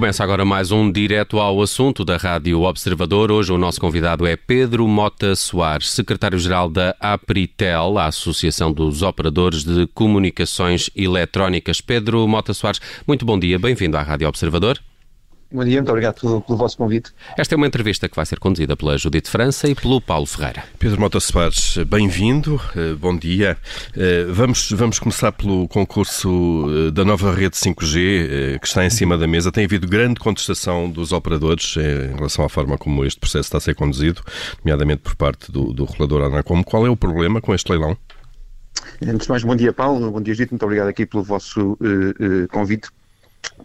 Começa agora mais um direto ao assunto da Rádio Observador. Hoje o nosso convidado é Pedro Mota Soares, secretário-geral da APRITEL, a Associação dos Operadores de Comunicações Eletrónicas. Pedro Mota Soares, muito bom dia, bem-vindo à Rádio Observador. Bom dia, muito obrigado pelo, pelo, vosso convite. Esta é uma entrevista que vai ser conduzida pela Judite França e pelo Paulo Ferreira. Pedro Mota Soares, bem-vindo, eh, bom dia. Eh, vamos, vamos começar pelo concurso eh, da nova rede 5G que está em cima da mesa. Tem havido grande contestação dos operadores em relação à forma como este processo está a ser conduzido, nomeadamente por parte do, do regulador Anacom. Qual é o problema com este leilão? Antes de mais, bom dia, Paulo. Bom dia, Judite. Muito obrigado aqui pelo vosso uh, uh, convite.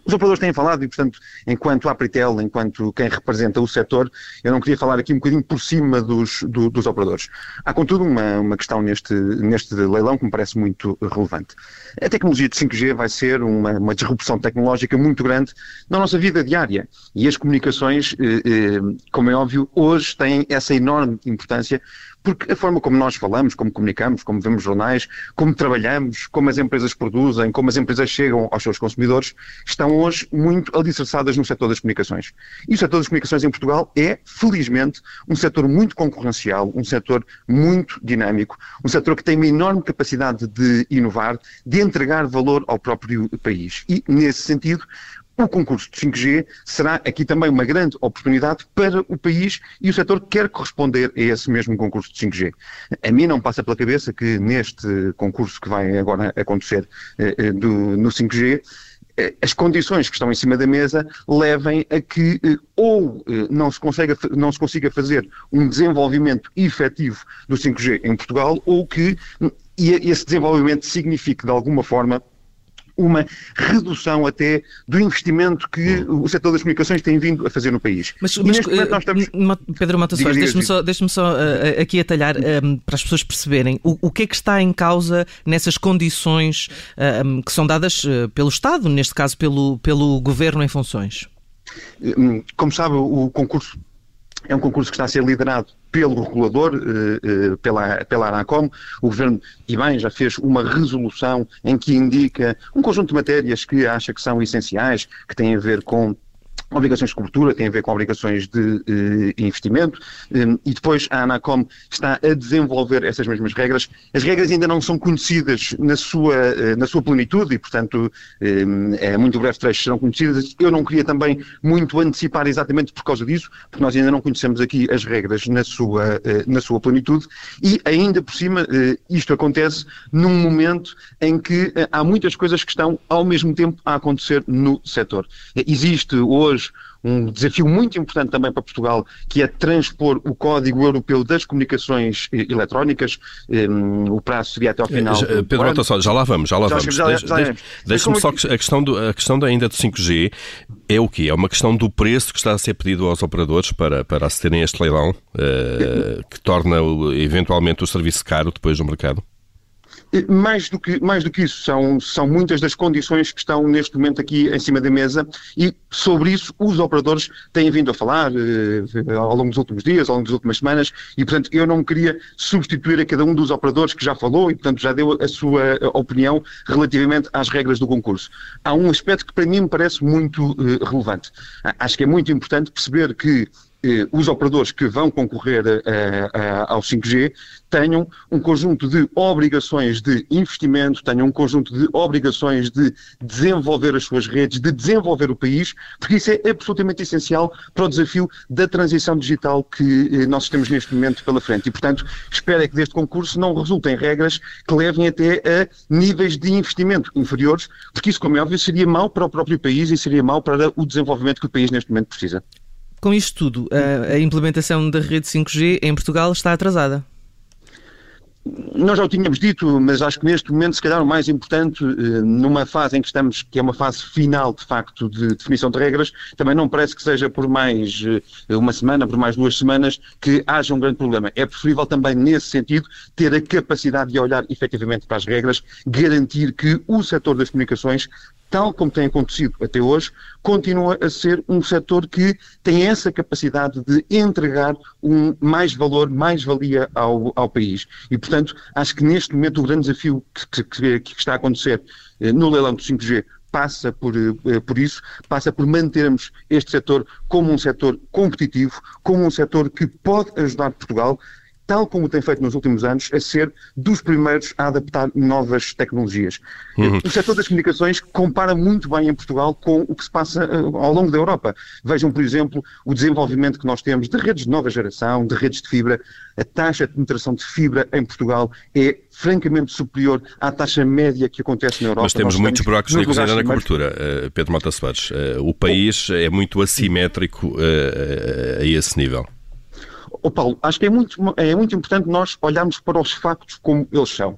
Os operadores têm falado e, portanto, enquanto Apritel, enquanto quem representa o setor, eu não queria falar aqui um bocadinho por cima dos, do, dos operadores. Há, contudo, uma, uma questão neste, neste leilão que me parece muito relevante. A tecnologia de 5G vai ser uma, uma disrupção tecnológica muito grande na nossa vida diária. E as comunicações, eh, eh, como é óbvio, hoje têm essa enorme importância porque a forma como nós falamos, como comunicamos, como vemos jornais, como trabalhamos, como as empresas produzem, como as empresas chegam aos seus consumidores, estão hoje muito alicerçadas no setor das comunicações. E o setor das comunicações em Portugal é, felizmente, um setor muito concorrencial, um setor muito dinâmico, um setor que tem uma enorme capacidade de inovar, de entregar valor ao próprio país. E, nesse sentido, o concurso de 5G será aqui também uma grande oportunidade para o país e o setor quer corresponder a esse mesmo concurso de 5G. A mim não passa pela cabeça que neste concurso que vai agora acontecer eh, eh do, no 5G, eh, as condições que estão em cima da mesa levem a que ou não se, consiga, não se consiga fazer um desenvolvimento efetivo do 5G em Portugal ou que hum, esse desenvolvimento signifique de alguma forma uma redução até do investimento que hum. o setor das comunicações tem vindo a fazer no país. Mas, mas nós estamos... Pedro Mata Soares, deixe-me só, deixe só uh, aqui atalhar um, para as pessoas perceberem o, o que é que está em causa nessas condições um, que são dadas pelo Estado, neste caso pelo, pelo Governo em funções. Hum, como sabe, o concurso é um concurso que está a ser liderado pelo regulador, eh, eh, pela, pela ANACOM. O Governo, e bem, já fez uma resolução em que indica um conjunto de matérias que acha que são essenciais, que têm a ver com Obrigações de cobertura têm a ver com obrigações de eh, investimento eh, e depois a ANACOM está a desenvolver essas mesmas regras. As regras ainda não são conhecidas na sua, eh, na sua plenitude e, portanto, é muito breve trecho serão conhecidas. Eu não queria também muito antecipar exatamente por causa disso, porque nós ainda não conhecemos aqui as regras na sua, na sua plenitude e, ainda por cima, isto acontece num momento em que há muitas coisas que estão ao mesmo tempo a acontecer no setor. Existe hoje hoje um desafio muito importante também para Portugal, que é transpor o Código Europeu das Comunicações Eletrónicas. Um, o prazo seria até ao final. Já, Pedro Mota, só, já lá vamos, já lá já, vamos. Já, Deixa-me só que a questão, do, a questão ainda do 5G é o quê? É uma questão do preço que está a ser pedido aos operadores para, para acederem a este leilão, uh, que torna eventualmente o serviço caro depois no mercado? Mais do que, mais do que isso, são, são muitas das condições que estão neste momento aqui em cima da mesa e sobre isso os operadores têm vindo a falar eh, ao longo dos últimos dias, ao longo das últimas semanas e, portanto, eu não queria substituir a cada um dos operadores que já falou e, portanto, já deu a sua eh, opinião relativamente às regras do concurso. Há um aspecto que para mim me parece muito eh, relevante. Acho que é muito importante perceber que os operadores que vão concorrer eh, eh, ao 5G tenham um conjunto de obrigações de investimento, tenham um conjunto de obrigações de desenvolver as suas redes, de desenvolver o país, porque isso é absolutamente essencial para o desafio da transição digital que nós temos neste momento pela frente. E, portanto, espero é que deste concurso não resultem regras que levem até a níveis de investimento inferiores, porque isso, como é óbvio, seria mau para o próprio país e seria mau para o desenvolvimento que o país neste momento precisa com isto tudo, a, a implementação da rede 5G em Portugal está atrasada? Nós já o tínhamos dito, mas acho que neste momento, se calhar, o mais importante, eh, numa fase em que estamos, que é uma fase final, de facto, de definição de regras, também não parece que seja por mais eh, uma semana, por mais duas semanas, que haja um grande problema. É preferível também, nesse sentido, ter a capacidade de olhar efetivamente para as regras, garantir que o setor das comunicações tal como tem acontecido até hoje, continua a ser um setor que tem essa capacidade de entregar um mais valor, mais valia ao, ao país. E, portanto, acho que neste momento o grande desafio que, que, que está a acontecer eh, no leilão do 5G passa por, eh, por isso, passa por mantermos este setor como um setor competitivo, como um setor que pode ajudar Portugal tal como tem feito nos últimos anos, a ser dos primeiros a adaptar novas tecnologias. Uhum. O setor das comunicações compara muito bem em Portugal com o que se passa eh, ao longo da Europa. Vejam, por exemplo, o desenvolvimento que nós temos de redes de nova geração, de redes de fibra. A taxa de penetração de fibra em Portugal é francamente superior à taxa média que acontece na Europa. Mas temos Nós muitos buracos negros ainda na cobertura, uh, Pedro Mota Soares. Uh, o país é muito assimétrico a esse nível. Oh, Paulo, acho que é muito, é muito importante nós olharmos para os factos como eles são.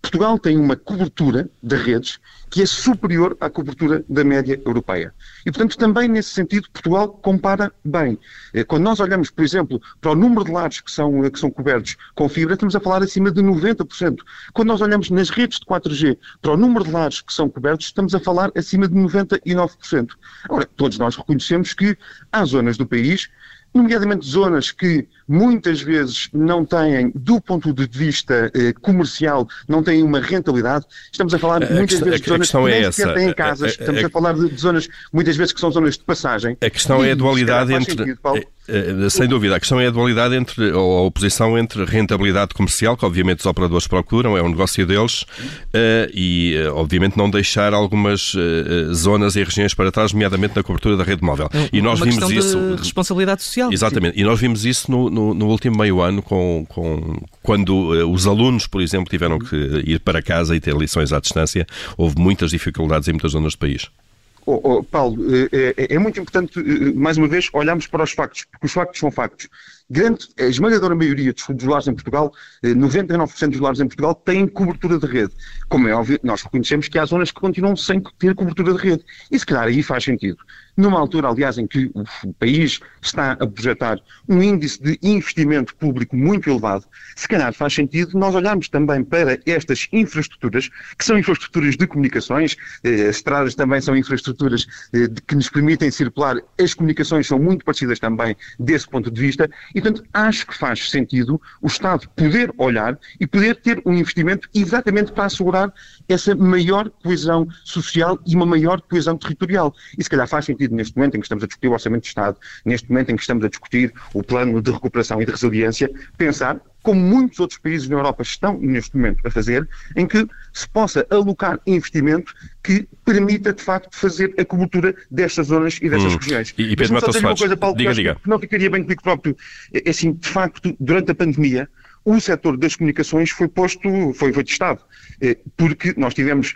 Portugal tem uma cobertura de redes que é superior à cobertura da média europeia. E, portanto, também nesse sentido, Portugal compara bem. Eh, quando nós olhamos, por exemplo, para o número de lares que são, eh, que são cobertos com fibra, estamos a falar acima de 90%. Quando nós olhamos nas redes de 4G para o número de lares que são cobertos, estamos a falar acima de 99%. Agora, todos nós reconhecemos que há zonas do país nomeadamente zonas que muitas vezes não têm, do ponto de vista eh, comercial, não têm uma rentabilidade. Estamos a falar muitas questão, vezes de zonas que é nem sequer têm casas. Estamos a, a, falar de, zonas, muitas vezes, que são zonas de passagem. A questão e, é a dualidade entre... Sentido, é, sem dúvida, a questão é a dualidade entre, ou a oposição entre rentabilidade comercial, que obviamente os operadores procuram, é um negócio deles, uh, e uh, obviamente não deixar algumas zonas e regiões para trás, nomeadamente na cobertura da rede móvel. e nós Uma vimos isso. De responsabilidade social. Exatamente. E nós vimos isso no, no, no último meio ano, com, com, quando os alunos, por exemplo, tiveram que ir para casa e ter lições à distância, houve muitas dificuldades em muitas zonas do país. Oh, oh, Paulo, é, é, é, muito importante, mais uma vez, olharmos para os factos, porque os factos são factos. Grande, a esmagadora maioria dos, dos lares em Portugal, 99% dos lares em Portugal, têm cobertura de rede. Como é óbvio, nós reconhecemos que há zonas que continuam sem ter cobertura de rede. E se calhar aí faz sentido numa altura, aliás, em que o país está a projetar um índice de investimento público muito elevado, se calhar faz sentido nós olharmos também para estas infraestruturas, que são infraestruturas de comunicações, eh, as estradas também são infraestruturas eh, que nos permitem circular, as comunicações são muito parecidas também desse ponto de vista, e portanto acho que faz sentido o Estado poder olhar e poder ter um investimento exatamente para assegurar essa maior coesão social e uma maior coesão territorial. E se calhar faz sentido neste momento em que estamos a discutir o Orçamento de Estado, neste momento em que estamos a discutir o plano de recuperação e de resiliência, pensar, como muitos outros países na Europa estão neste momento a fazer, em que se possa alocar investimento que permita, de facto, fazer a cobertura destas zonas e destas hum. regiões. E, e Pedro só uma coisa, Paulo, diga, que diga. não ficaria bem comigo próprio. É, é assim, de facto, durante a pandemia, o setor das comunicações foi posto, foi, foi testado, é, porque nós tivemos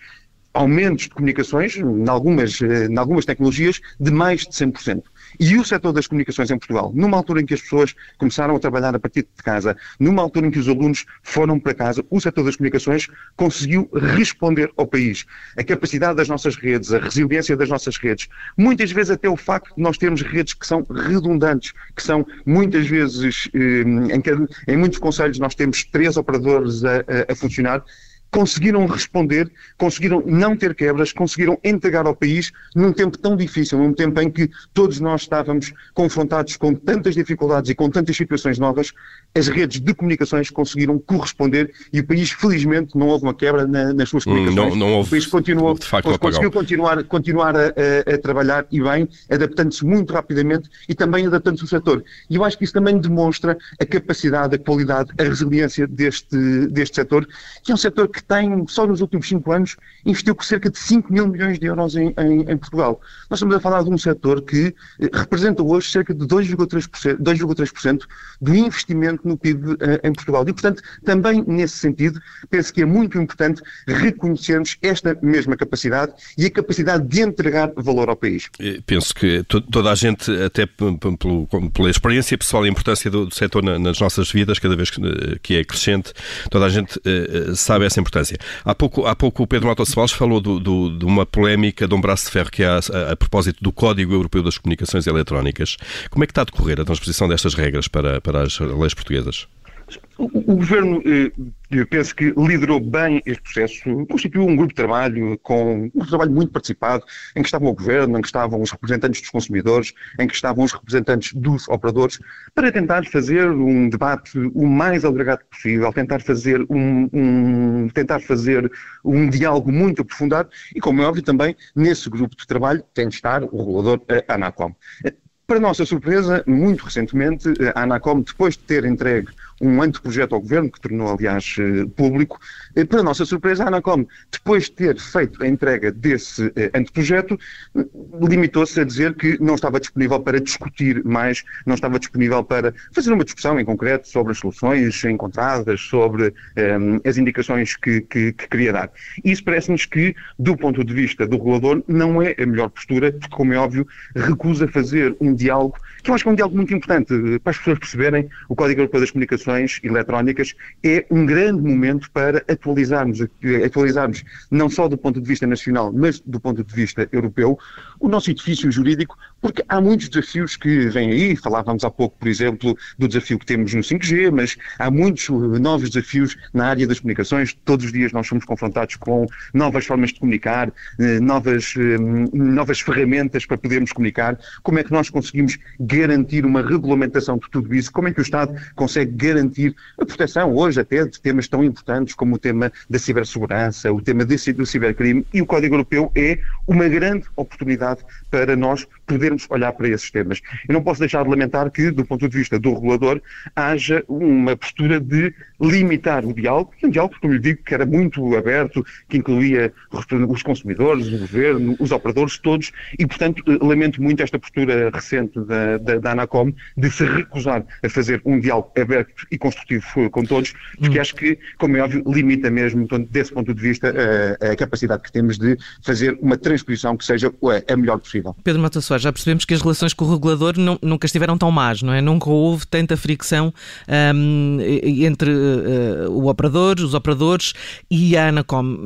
aumentos de comunicações, em algumas, eh, em algumas tecnologias, de mais de 100%. E o setor das comunicações em Portugal, numa altura em que as pessoas começaram a trabalhar a partir de casa, numa altura em que os alunos foram para casa, o setor das comunicações conseguiu responder ao país. A capacidade das nossas redes, a resiliência das nossas redes, muitas vezes até o facto de nós termos redes que são redundantes, que são muitas vezes, eh, em, muitos conselhos nós temos três operadores a, a funcionar, conseguiram responder, conseguiram não ter quebras, conseguiram entregar ao país num tempo tão difícil, num tempo em que todos nós estávamos confrontados com tantas dificuldades e com tantas situações novas, as redes de comunicações conseguiram corresponder e o país, felizmente, não houve uma quebra na, nas suas hum, comunicações. Não, não houve, o país continuou, de facto, conseguiu continuar, continuar a, a, a trabalhar e bem, adaptando-se muito rapidamente e também adaptando-se ao setor. E eu acho que isso também demonstra a capacidade, a qualidade, a resiliência deste, deste setor, que é um setor que que tem, só nos últimos cinco anos, investiu por cerca de 5 mil milhões de euros em, em, em Portugal. Nós estamos a falar de um setor que eh, representa hoje cerca de 2,3% do investimento no PIB eh, em Portugal. E, portanto, também nesse sentido, penso que é muito importante reconhecermos esta mesma capacidade e a capacidade de entregar valor ao país. Penso que toda a gente, até pela experiência pessoal e a importância do setor nas nossas vidas, cada vez que é crescente, toda a gente eh, sabe essa importância importância. Há pouco, há pouco o Pedro Mota Soares falou do, do, de uma polémica de um braço de ferro que há a, a, propósito do Código Europeu das Comunicações Eletrónicas. Como é que está a decorrer a transposição destas regras para, para as leis portuguesas? O, Governo, eh, eu penso que liderou bem este processo, constituiu um grupo de trabalho com um trabalho muito participado, em que estavam o Governo, em que estavam os representantes dos consumidores, em que estavam os representantes dos operadores, para tentar fazer um debate o mais alargado possível, tentar fazer um, um, tentar fazer um diálogo muito aprofundado e, como é óbvio, também nesse grupo de trabalho tem de estar o regulador a Anacom. Para nossa surpresa, muito recentemente, a Anacom, depois de ter entregue um anteprojeto ao Governo, que tornou, aliás, eh, público. Eh, para nossa surpresa, a Anacom, depois de ter feito a entrega desse eh, anteprojeto, limitou-se a dizer que não estava disponível para discutir mais, não estava disponível para fazer uma discussão em concreto sobre as soluções encontradas, sobre um, ehm, as indicações que, que, que, queria dar. Isso parece-nos que, do ponto de vista do regulador, não é a melhor postura, porque, como é óbvio, recusa fazer um diálogo, que eu acho que é um diálogo muito importante, para as pessoas perceberem o Código Europeu das Comunicações comunicações eletrónicas é um grande momento para atualizarmos, atualizarmos não só do ponto de vista nacional, mas do ponto de vista europeu, o nosso edifício jurídico, porque há muitos desafios que vêm aí. Falávamos há pouco, por exemplo, do desafio que temos no 5G, mas há muitos novos desafios na área das comunicações. Todos os dias nós somos confrontados com novas formas de comunicar, eh, novas, eh, novas ferramentas para podermos comunicar. Como é que nós conseguimos garantir uma regulamentação de tudo isso? Como é que o Estado consegue garantir a proteção hoje até de temas tão importantes como o tema da cibersegurança, o tema do cibercrime e o Código Europeu é uma grande oportunidade para nós podermos olhar para esses temas. Eu não posso deixar de lamentar que, do ponto de vista do regulador, haja uma postura de limitar o diálogo, um diálogo, como lhe digo, que era muito aberto, que incluía os consumidores, o governo, os operadores, todos, e, portanto, lamento muito esta postura recente da, da, da Anacom de se recusar a fazer um diálogo aberto e construtivo com todos, porque hum. acho que, como é óbvio, limita mesmo, então, desse ponto de vista, a, a, capacidade que temos de fazer uma transposição que seja a melhor possível. Pedro Mata Soares, já percebemos que as relações com o regulador não, nunca estiveram tão más, não é? Nunca houve tanta fricção um, entre o operador, os operadores e a Anacom.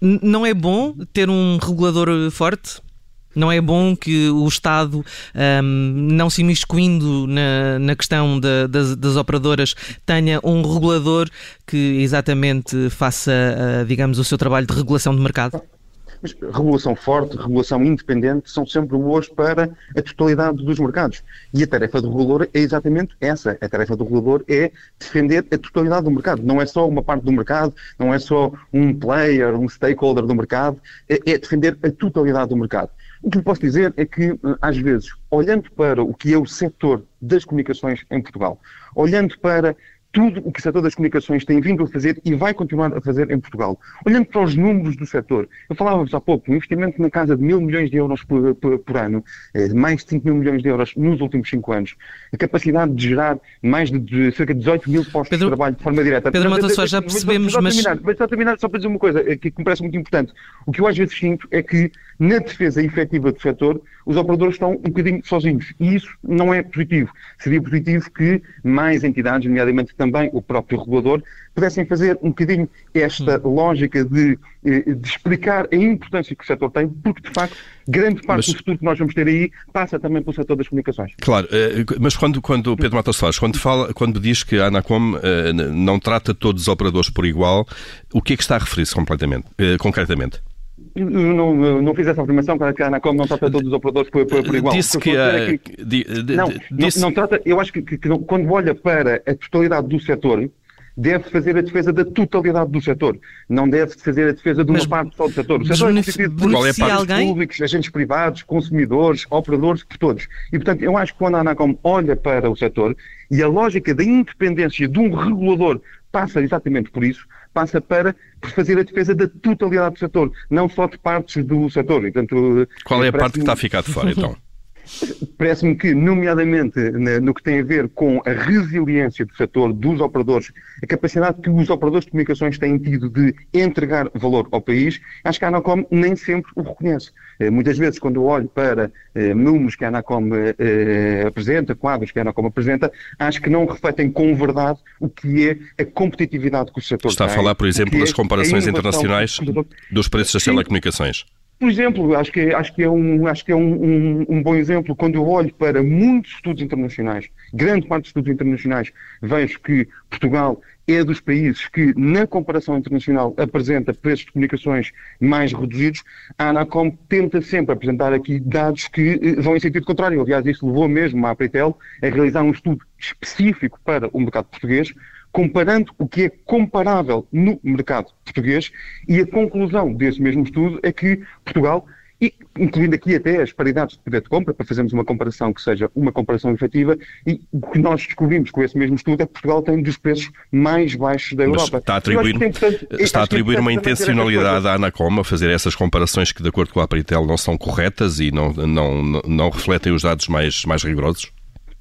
Não é bom ter um regulador forte? Não é bom que o Estado, um, não se imiscuindo na, na questão das, das, operadoras, tenha um regulador que exatamente faça, uh, digamos, o seu trabalho de regulação de mercado? Mas regulação forte, regulação independente são sempre boas para a totalidade dos mercados. E a tarefa do regulador é exatamente essa. A tarefa do regulador é defender a totalidade do mercado. Não é só uma parte do mercado, não é só um player, um stakeholder do mercado, é, é defender a totalidade do mercado. O que lhe posso dizer é que, às vezes, olhando para o que é o setor das comunicações em Portugal, olhando para tudo o que o setor das comunicações tem vindo a fazer e vai continuar a fazer em Portugal. Olhando para os números do setor, eu falava-vos há pouco, um investimento na casa de mil milhões de euros por, por, por ano, eh, mais de 5 mil milhões de euros nos últimos 5 anos, a capacidade de gerar mais de, de cerca de 18 mil postos Pedro, de trabalho de forma direta. Pedro Mata já percebemos, só, mas... Terminar, mas... Só terminar, só para dizer uma coisa eh, que me parece muito importante. O que eu às vezes sinto é que na defesa efetiva do setor, os operadores estão um bocadinho sozinhos. E isso não é positivo. Seria positivo que mais entidades, nomeadamente também o próprio regulador, pudessem fazer um bocadinho esta hum. lógica de, eh, de, explicar a importância que o setor tem, porque de facto grande parte mas... do futuro que nós vamos ter aí passa também pelo setor das comunicações. Claro, eh, mas quando, quando Pedro Matos Soares, quando, fala, quando diz que a Anacom eh, não trata todos os operadores por igual, o que é que está a referir-se completamente, concretamente? Não, não fiz essa afirmação, que a Anacom não trata todos os operadores por, por, por igual. Disse que, é que, di, não, disse... Não, não, trata, eu acho que, que, que, quando olha para a totalidade do setor, deve fazer a defesa da totalidade do setor. Não deve fazer a defesa de uma mas, parte só do setor. O setor é constituído por qual é alguém? públicos, agentes privados, consumidores, operadores, por todos. E, portanto, eu acho que quando a Anacom olha para o setor e a lógica da independência de um regulador passa exatamente por isso, passa para fazer a defesa da totalidade do setor, não só de partes do setor. E, portanto, Qual é a parte que está a ficar de fora, então? Parece-me que, nomeadamente no que tem a ver com a resiliência do setor dos operadores, a capacidade que os operadores de comunicações têm tido de entregar valor ao país, acho que a Anacom nem sempre o reconhece. Eh, muitas vezes, quando eu olho para eh, números que a Anacom eh, apresenta, quadros que a Anacom apresenta, acho que não refletem com verdade o que é a competitividade que o setor Está tem. a falar, por exemplo, das é comparações internacionais dos preços das telecomunicações. Por exemplo, acho que, é, acho que é, um, acho que é um, um, um, bom exemplo, quando eu olho para muitos estudos internacionais, grande parte dos estudos internacionais, vejo que Portugal é dos países que, na comparação internacional, apresenta preços de comunicações mais reduzidos. A Anacom tenta sempre apresentar aqui dados que eh, vão em sentido contrário. Aliás, isso levou mesmo a Apritel a realizar um estudo específico para o mercado português, comparando o que é comparável no mercado português e a conclusão desse mesmo estudo é que Portugal e incluindo aqui até as paridades de poder de compra, para fazermos uma comparação que seja uma comparação efetiva, e o que nós descobrimos com esse mesmo estudo é que Portugal tem um dos preços mais baixos da Europa. Mas está a atribuir, é está a é atribuir uma intencionalidade à Anacom a fazer essas comparações que, de acordo com a Pritel, não são corretas e não, não, não refletem os dados mais, mais rigorosos?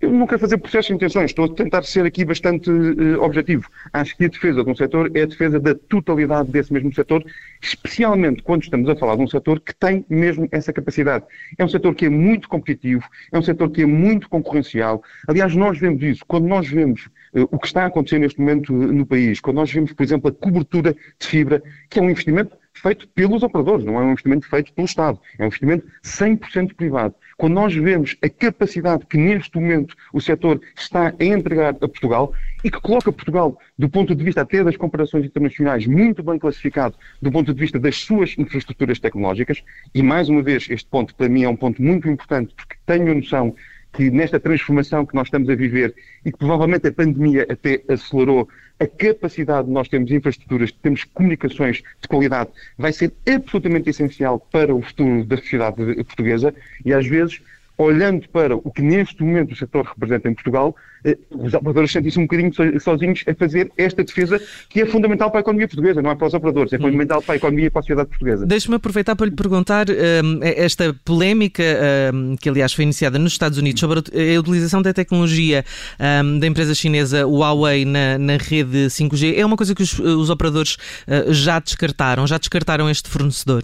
Eu não quero fazer processo de intenções, estou a tentar ser aqui bastante uh, objetivo. Acho que a defesa de um setor é a defesa da totalidade desse mesmo setor, especialmente quando estamos a falar de um setor que tem mesmo essa capacidade. É um setor que é muito competitivo, é um setor que é muito concorrencial. Aliás, nós vemos isso quando nós vemos o que está a acontecer neste momento uh, no país, quando nós vemos, por exemplo, a cobertura de fibra, que é um investimento feito pelos operadores, não é um investimento feito pelo Estado, é um investimento 100% privado. Quando nós vemos a capacidade que neste momento o setor está a entregar a Portugal e que coloca Portugal, do ponto de vista até das comparações internacionais, muito bem classificado do ponto de vista das suas infraestruturas tecnológicas, e mais uma vez este ponto para mim é um ponto muito importante porque tenho a noção que nesta transformação que nós estamos a viver e que provavelmente a pandemia até acelerou, a capacidade de nós termos infraestruturas, de termos comunicações de qualidade, vai ser absolutamente essencial para o futuro da sociedade portuguesa e às vezes olhando para o que neste momento o setor representa em Portugal, eh, os operadores sentem-se um bocadinho sozinhos a fazer esta defesa que é fundamental para a economia portuguesa, não é para os operadores, é fundamental para a economia e para a sociedade portuguesa. Deixe-me aproveitar para lhe perguntar um, ehm, esta polémica, um, ehm, que aliás foi iniciada nos Estados Unidos, sobre a utilização da tecnologia da empresa chinesa Huawei na, na, rede 5G. É uma coisa que os, os operadores já descartaram, já descartaram este fornecedor?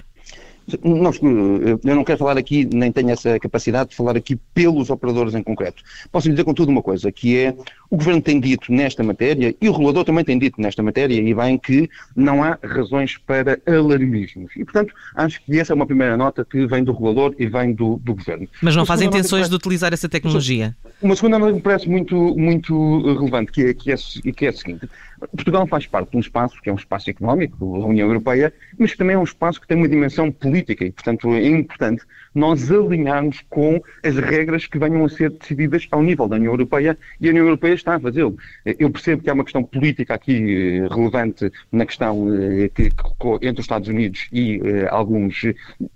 Nós, eu não quero falar aqui, nem tenho essa capacidade de falar aqui pelos operadores em concreto. Posso lhe dizer contudo uma coisa, que é o Governo tem dito nesta matéria, e o regulador também tem dito nesta matéria, e bem que não há razões para alarmismos. E, portanto, acho que essa é uma primeira nota que vem do regulador e vem do, do Governo. Mas não faz intenções parece... de utilizar essa tecnologia? Uma segunda nota que me parece muito, muito relevante, que é, que, é, que é a seguinte. Portugal faz parte de um espaço que é um espaço económico, a União Europeia, mas que também é um espaço que tem uma dimensão política e, portanto, é importante nós alinharmos com as regras que venham a ser decididas ao nível da União Europeia e a União Europeia está a fazê-lo. Eu percebo que há uma questão política aqui eh, relevante na questão eh, que, entre os Estados Unidos e eh, alguns,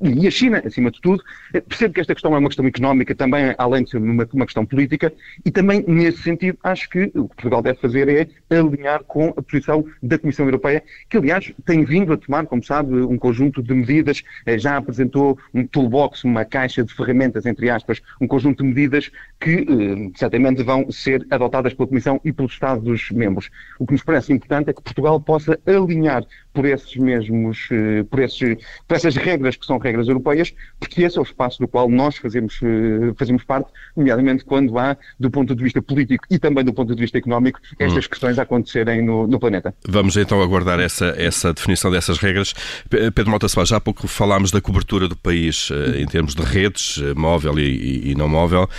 e a China, acima de tudo. Percebo que esta questão é uma questão económica também, além de ser uma, uma questão política, e também, nesse sentido, acho que o que Portugal deve fazer é alinhar com a posição da Comissão Europeia, que, aliás, tem vindo a tomar, como sabe, um conjunto de medidas, já apresentou um toolbox, uma caixa de ferramentas, entre aspas, um conjunto de medidas que eh, certamente vão ser adotadas pela Comissão e pelos Estados-membros. O que nos parece importante é que Portugal possa alinhar por esses mesmos, eh, por, esses, por essas regras que são regras europeias, porque esse é o espaço do qual nós fazemos, eh, fazemos parte, nomeadamente quando há, do ponto de vista político e também do ponto de vista económico, estas hum. questões a acontecerem no, no, planeta. Vamos então aguardar essa, essa definição dessas regras. Pedro Mota Soares, já há pouco falámos da cobertura do país em termos de redes, móvel e, e não móvel.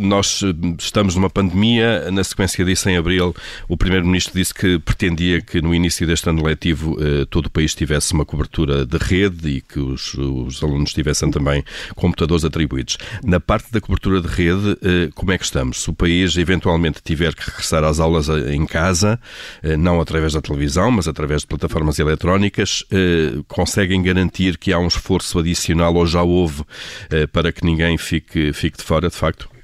Nós estamos numa pandemia, na sequência disso, em abril, o Primeiro-Ministro disse que pretendia que no início deste ano letivo eh, todo o país tivesse uma cobertura de rede e que os, os alunos tivessem também computadores atribuídos. Na parte da cobertura de rede, eh, como é que estamos? Se o país eventualmente tiver que regressar às aulas eh, em casa, não através da televisão, mas através de plataformas eletrónicas, conseguem garantir que há um esforço adicional ou já houve para que ninguém fique, fique de fora, de facto? gefragt.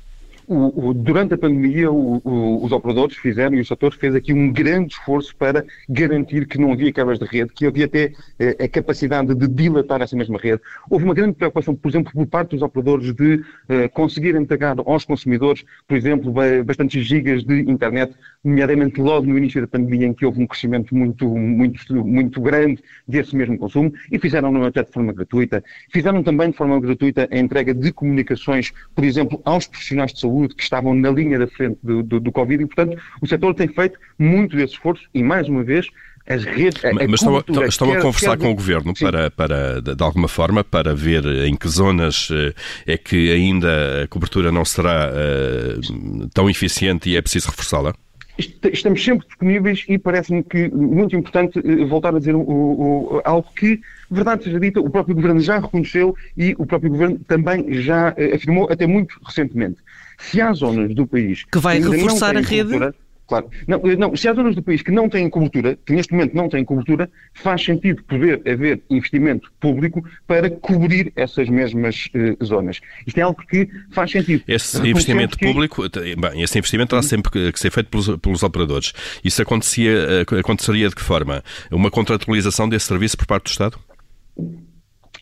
O, o, durante a pandemia, o, os operadores fizeram e o setor fez aqui um grande esforço para garantir que não havia quebras de rede, que havia até eh, a capacidade de dilatar essa mesma rede. Houve uma grande preocupação, por exemplo, por parte dos operadores de eh, conseguir entregar aos consumidores, por exemplo, bastantes gigas de internet, nomeadamente logo no início da pandemia, em que houve um crescimento muito, muito, muito grande desse mesmo consumo, e fizeram até de forma gratuita. Fizeram também de forma gratuita a entrega de comunicações, por exemplo, aos profissionais de saúde saúde que estavam na linha da frente do, do, do Covid e, portanto, o setor tem feito muito desse esforço e, mais uma vez, as redes. A, Mas estão, a, estão quer, a conversar quer... com o Governo para, para, de alguma forma, para ver em que zonas eh, é que ainda a cobertura não será uh, tão eficiente e é preciso reforçá-la? Estamos sempre disponíveis e parece-me que muito importante eh, voltar a dizer o, o, algo que, verdade seja dita, o próprio Governo já reconheceu e o próprio Governo também já afirmou até muito recentemente. Se há zonas do país que vai reforçar a rede. Cultura, Claro. Não, eh, não, se há zonas do país que não têm cobertura, que neste momento não têm cobertura, faz sentido poder haver investimento público para cobrir essas mesmas uh, zonas. Isto é algo que faz sentido. Esse investimento que... público, bem, esse investimento terá sempre que ser feito pelos, pelos operadores. Isso acontecia, eh, aconteceria de que forma? Uma contratualização desse serviço por parte do Estado?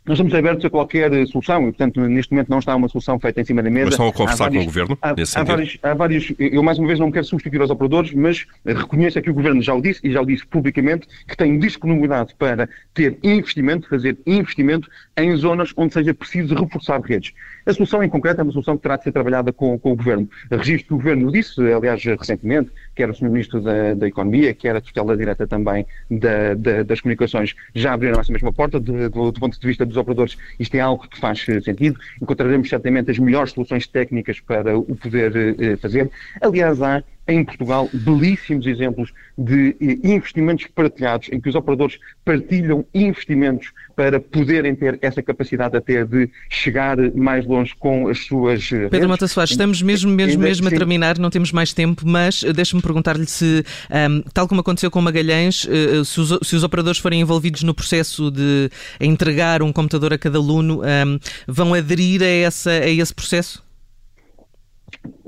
Nós estamos abertos a qualquer solução e, portanto, neste momento não está uma solução feita em cima da mesa. Mas estão a conversar vários, com o Governo? Há, há, vários, há, vários, Eu, mais uma vez, não quero substituir os operadores, mas reconheço que o Governo já o disse e já o disse publicamente que tem disponibilidade para ter investimento, fazer investimento em zonas onde seja preciso reforçar redes. A solução em concreto é uma solução que terá de ser trabalhada com, com o Governo. Registro que o Governo disse, aliás, recentemente, quer o Sr. Ministro da, da, Economia, quer a tutela direta também da, da, das comunicações, já abriram essa mesma porta. Do, ponto de vista dos operadores, isto é algo que faz sentido. Encontraremos certamente as melhores soluções técnicas para o poder eh, fazer. Aliás, há em Portugal belíssimos exemplos de eh, investimentos partilhados, em que os operadores partilham investimentos para poderem ter essa capacidade até de chegar mais longe com as suas. Eh, Pedro Mata Soares, estamos mesmo, mesmo, mesmo a terminar, não temos mais tempo, mas eh, deixe-me perguntar-lhe se, um, tal como aconteceu com Magalhães, se os, se os, operadores forem envolvidos no processo de entregar um computador a cada aluno, um, vão aderir a, essa, a esse processo?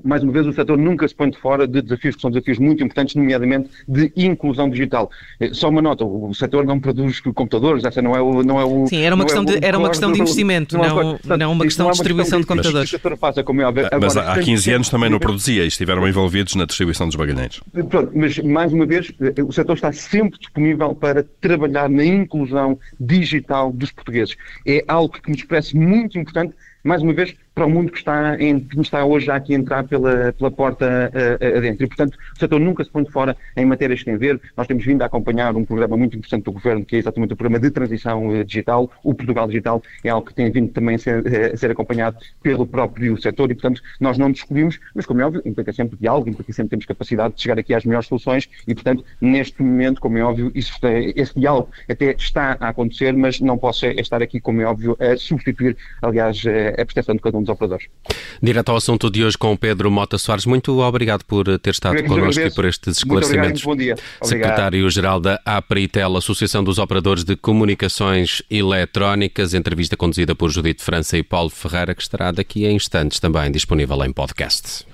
Mais uma vez, o setor nunca se põe de fora de desafios que são desafios muito importantes, nomeadamente de inclusão digital. Eh, só uma nota, o setor não produz computadores, essa não é o... Não é o Sim, era uma, questão, é de, era uma questão de investimento, não, não, não, não uma questão de distribuição de computadores. Mas, como é. Agora, mas há 15 anos também não produzia e estiveram envolvidos na distribuição dos bagalheiros. Pronto, mas mais uma vez, eh, o setor está sempre disponível para trabalhar na inclusão digital dos portugueses. É algo que nos parece muito importante mais uma vez, para o mundo que está, em, que está hoje já aqui a entrar pela, pela porta uh, adentro. E, portanto, o setor nunca se põe de fora em matérias que tem a ver. Nós temos vindo a acompanhar um programa muito interessante do Governo, que é exatamente o programa de transição uh, digital. O Portugal Digital é algo que tem vindo também a ser, a ser acompanhado pelo próprio setor e, portanto, nós não descobrimos, mas, como é óbvio, implica sempre diálogo, implica sempre temos capacidade de chegar aqui às melhores soluções e, portanto, neste momento, como é óbvio, isso, esse diálogo até está a acontecer, mas não posso estar aqui, como é óbvio, a substituir, aliás, a prestação de cada um dos operadores. Direto ao assunto de hoje com o Pedro Mota Soares, muito obrigado por ter estado connosco e por estes esclarecimentos. Muito obrigado, bom dia. Secretário-Geral da APRITEL, Associação dos Operadores de Comunicações Eletrónicas, entrevista conduzida por Judite França e Paulo Ferreira, que estará daqui a instantes também disponível em podcast.